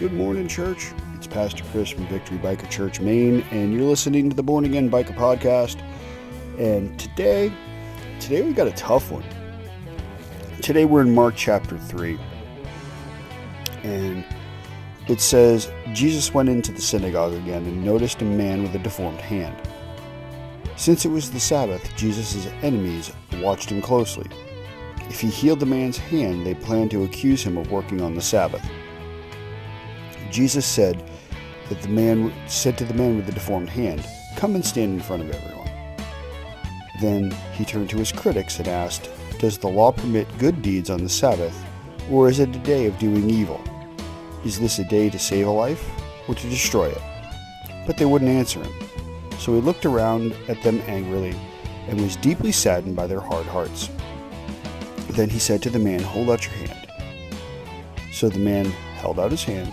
Good morning, church. It's Pastor Chris from Victory Biker Church, Maine, and you're listening to the Born Again Biker Podcast. And today, today we got a tough one. Today we're in Mark chapter 3. And it says, Jesus went into the synagogue again and noticed a man with a deformed hand. Since it was the Sabbath, Jesus' enemies watched him closely. If he healed the man's hand, they planned to accuse him of working on the Sabbath. Jesus said that the man said to the man with the deformed hand, "Come and stand in front of everyone." Then he turned to his critics and asked, "Does the law permit good deeds on the Sabbath, or is it a day of doing evil? Is this a day to save a life or to destroy it?" But they wouldn't answer him. So he looked around at them angrily and was deeply saddened by their hard hearts. Then he said to the man, Hold out your hand. So the man held out his hand,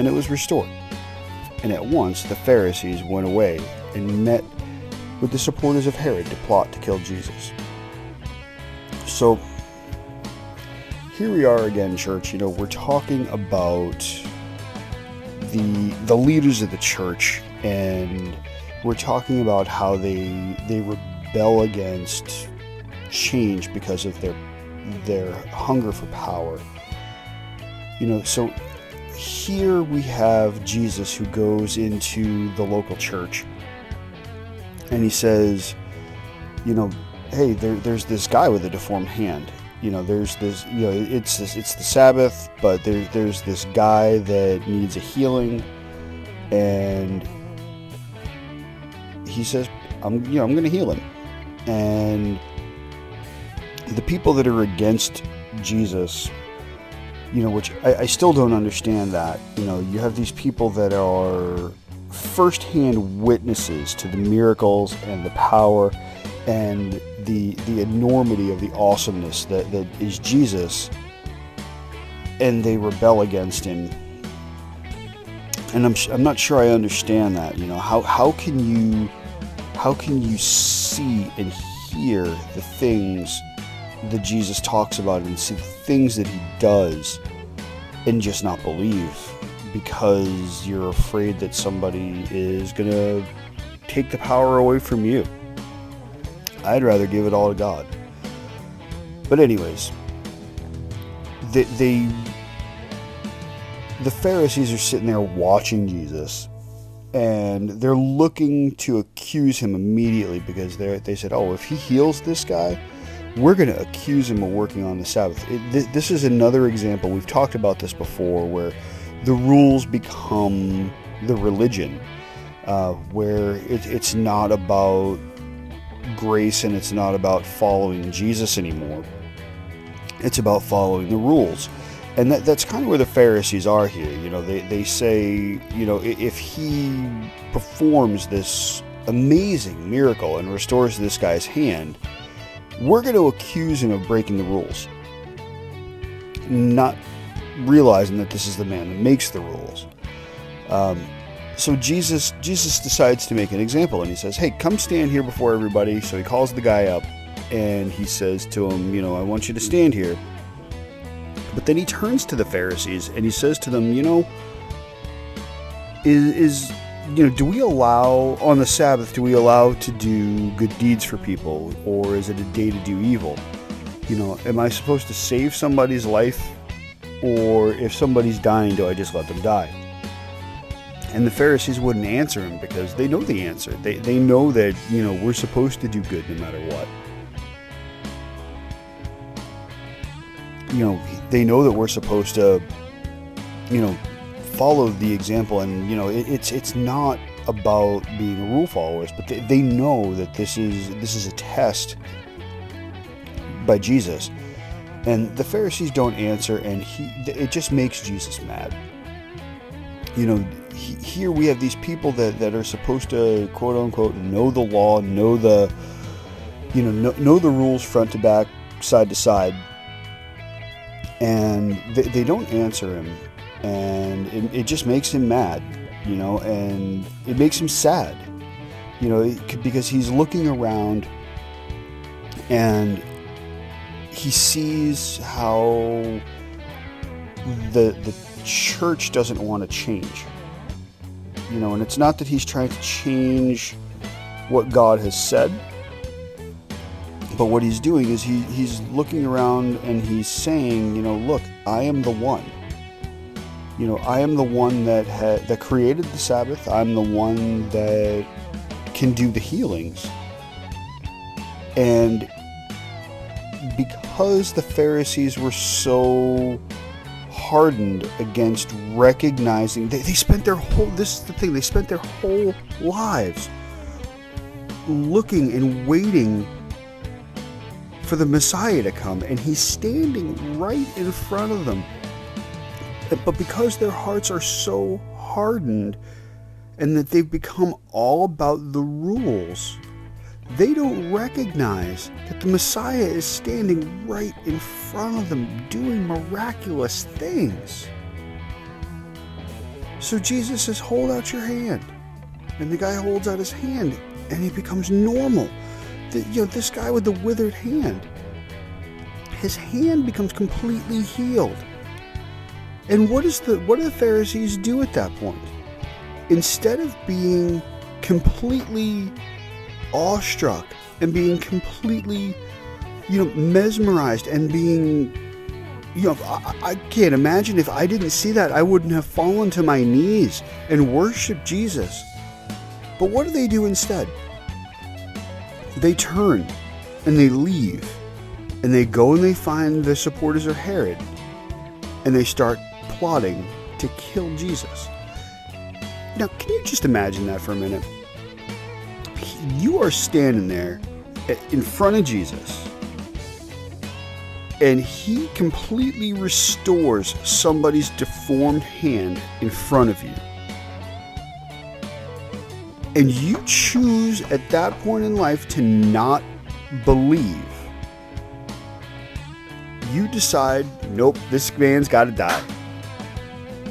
and it was restored. And at once the Pharisees went away and met with the supporters of Herod to plot to kill Jesus. So here we are again, church. You know, we're talking about the the leaders of the church, and we're talking about how they they rebel against change because of their their hunger for power. You know, so here we have Jesus who goes into the local church. And he says, you know, hey, there, there's this guy with a deformed hand. You know, there's this, you know, it's this, it's the Sabbath, but there, there's this guy that needs a healing, and he says, I'm, you know, I'm going to heal him, and the people that are against Jesus, you know, which I, I, still don't understand that. You know, you have these people that are firsthand witnesses to the miracles and the power and the the enormity of the awesomeness that, that is Jesus, and they rebel against him. And I'm, I'm not sure I understand that. You know, how, how can you how can you see and hear the things that Jesus talks about and see things that he does and just not believe because you're afraid that somebody is going to take the power away from you. I'd rather give it all to God. But anyways, they, they the Pharisees are sitting there watching Jesus and they're looking to accuse him immediately because they they said, "Oh, if he heals this guy, we're going to accuse him of working on the Sabbath. It, th- this is another example. We've talked about this before where the rules become the religion, uh, where it, it's not about grace and it's not about following Jesus anymore. It's about following the rules. And that, that's kind of where the Pharisees are here. You know, they, they say, you know, if he performs this amazing miracle and restores this guy's hand, we're going to accuse him of breaking the rules, not realizing that this is the man that makes the rules. Um, so Jesus Jesus decides to make an example, and he says, "Hey, come stand here before everybody." So he calls the guy up, and he says to him, "You know, I want you to stand here." But then he turns to the Pharisees and he says to them, "You know, is is you know, do we allow on the Sabbath? Do we allow to do good deeds for people, or is it a day to do evil? You know, am I supposed to save somebody's life, or if somebody's dying, do I just let them die? And the Pharisees wouldn't answer him because they know the answer. They they know that you know we're supposed to do good no matter what. You know, they know that we're supposed to, you know, follow the example, and you know, it, it's it's not about being rule followers, but they, they know that this is this is a test by Jesus, and the Pharisees don't answer, and he it just makes Jesus mad. You know, he, here we have these people that that are supposed to quote unquote know the law, know the you know know, know the rules front to back, side to side, and they, they don't answer him and it, it just makes him mad, you know, and it makes him sad, you know, because he's looking around and he sees how the the church doesn't want to change. You know, and it's not that he's trying to change what God has said, but what he's doing is he, he's looking around and he's saying, you know, look, I am the one. You know, I am the one that ha- that created the Sabbath. I'm the one that can do the healings. And because the Pharisees were so hardened against recognizing they, they spent their whole this is the thing they spent their whole lives looking and waiting for the messiah to come and he's standing right in front of them but because their hearts are so hardened and that they've become all about the rules they don't recognize that the Messiah is standing right in front of them doing miraculous things. So Jesus says, Hold out your hand. And the guy holds out his hand and he becomes normal. The, you know, this guy with the withered hand, his hand becomes completely healed. And what is the what do the Pharisees do at that point? Instead of being completely awestruck and being completely, you know, mesmerized and being, you know, I, I can't imagine if I didn't see that, I wouldn't have fallen to my knees and worshiped Jesus. But what do they do instead? They turn and they leave and they go and they find the supporters of Herod and they start plotting to kill Jesus. Now, can you just imagine that for a minute? you are standing there in front of Jesus and he completely restores somebody's deformed hand in front of you. And you choose at that point in life to not believe. You decide, nope, this man's got to die.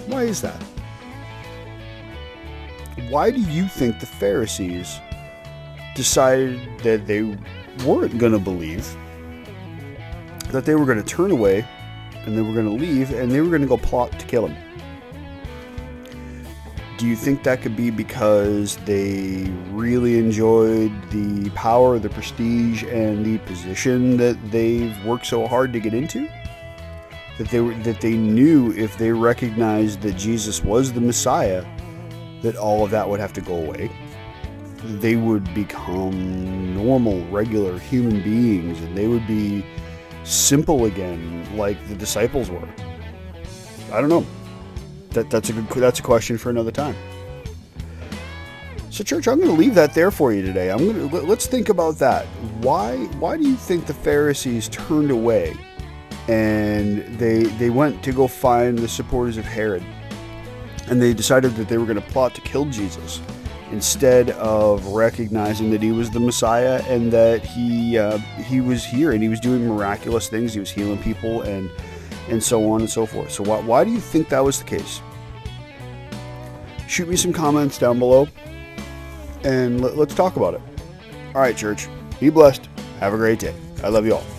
Why is that? Why do you think the Pharisees decided that they weren't going to believe, that they were going to turn away and they were going to leave and they were going to go plot to kill him. Do you think that could be because they really enjoyed the power, the prestige, and the position that they've worked so hard to get into? That they were, that they knew if they recognized that Jesus was the Messiah, that all of that would have to go away they would become normal, regular human beings and they would be simple again like the disciples were. I don't know. That, that's a good that's a question for another time. So church, I'm going to leave that there for you today. I'm going to let's think about that. Why why do you think the Pharisees turned away and they they went to go find the supporters of Herod and they decided that they were going to plot to kill Jesus? instead of recognizing that he was the Messiah and that he uh, he was here and he was doing miraculous things. He was healing people and and so on and so forth. So why, why do you think that was the case? Shoot me some comments down below and let, let's talk about it. All right, church. Be blessed. Have a great day. I love you all.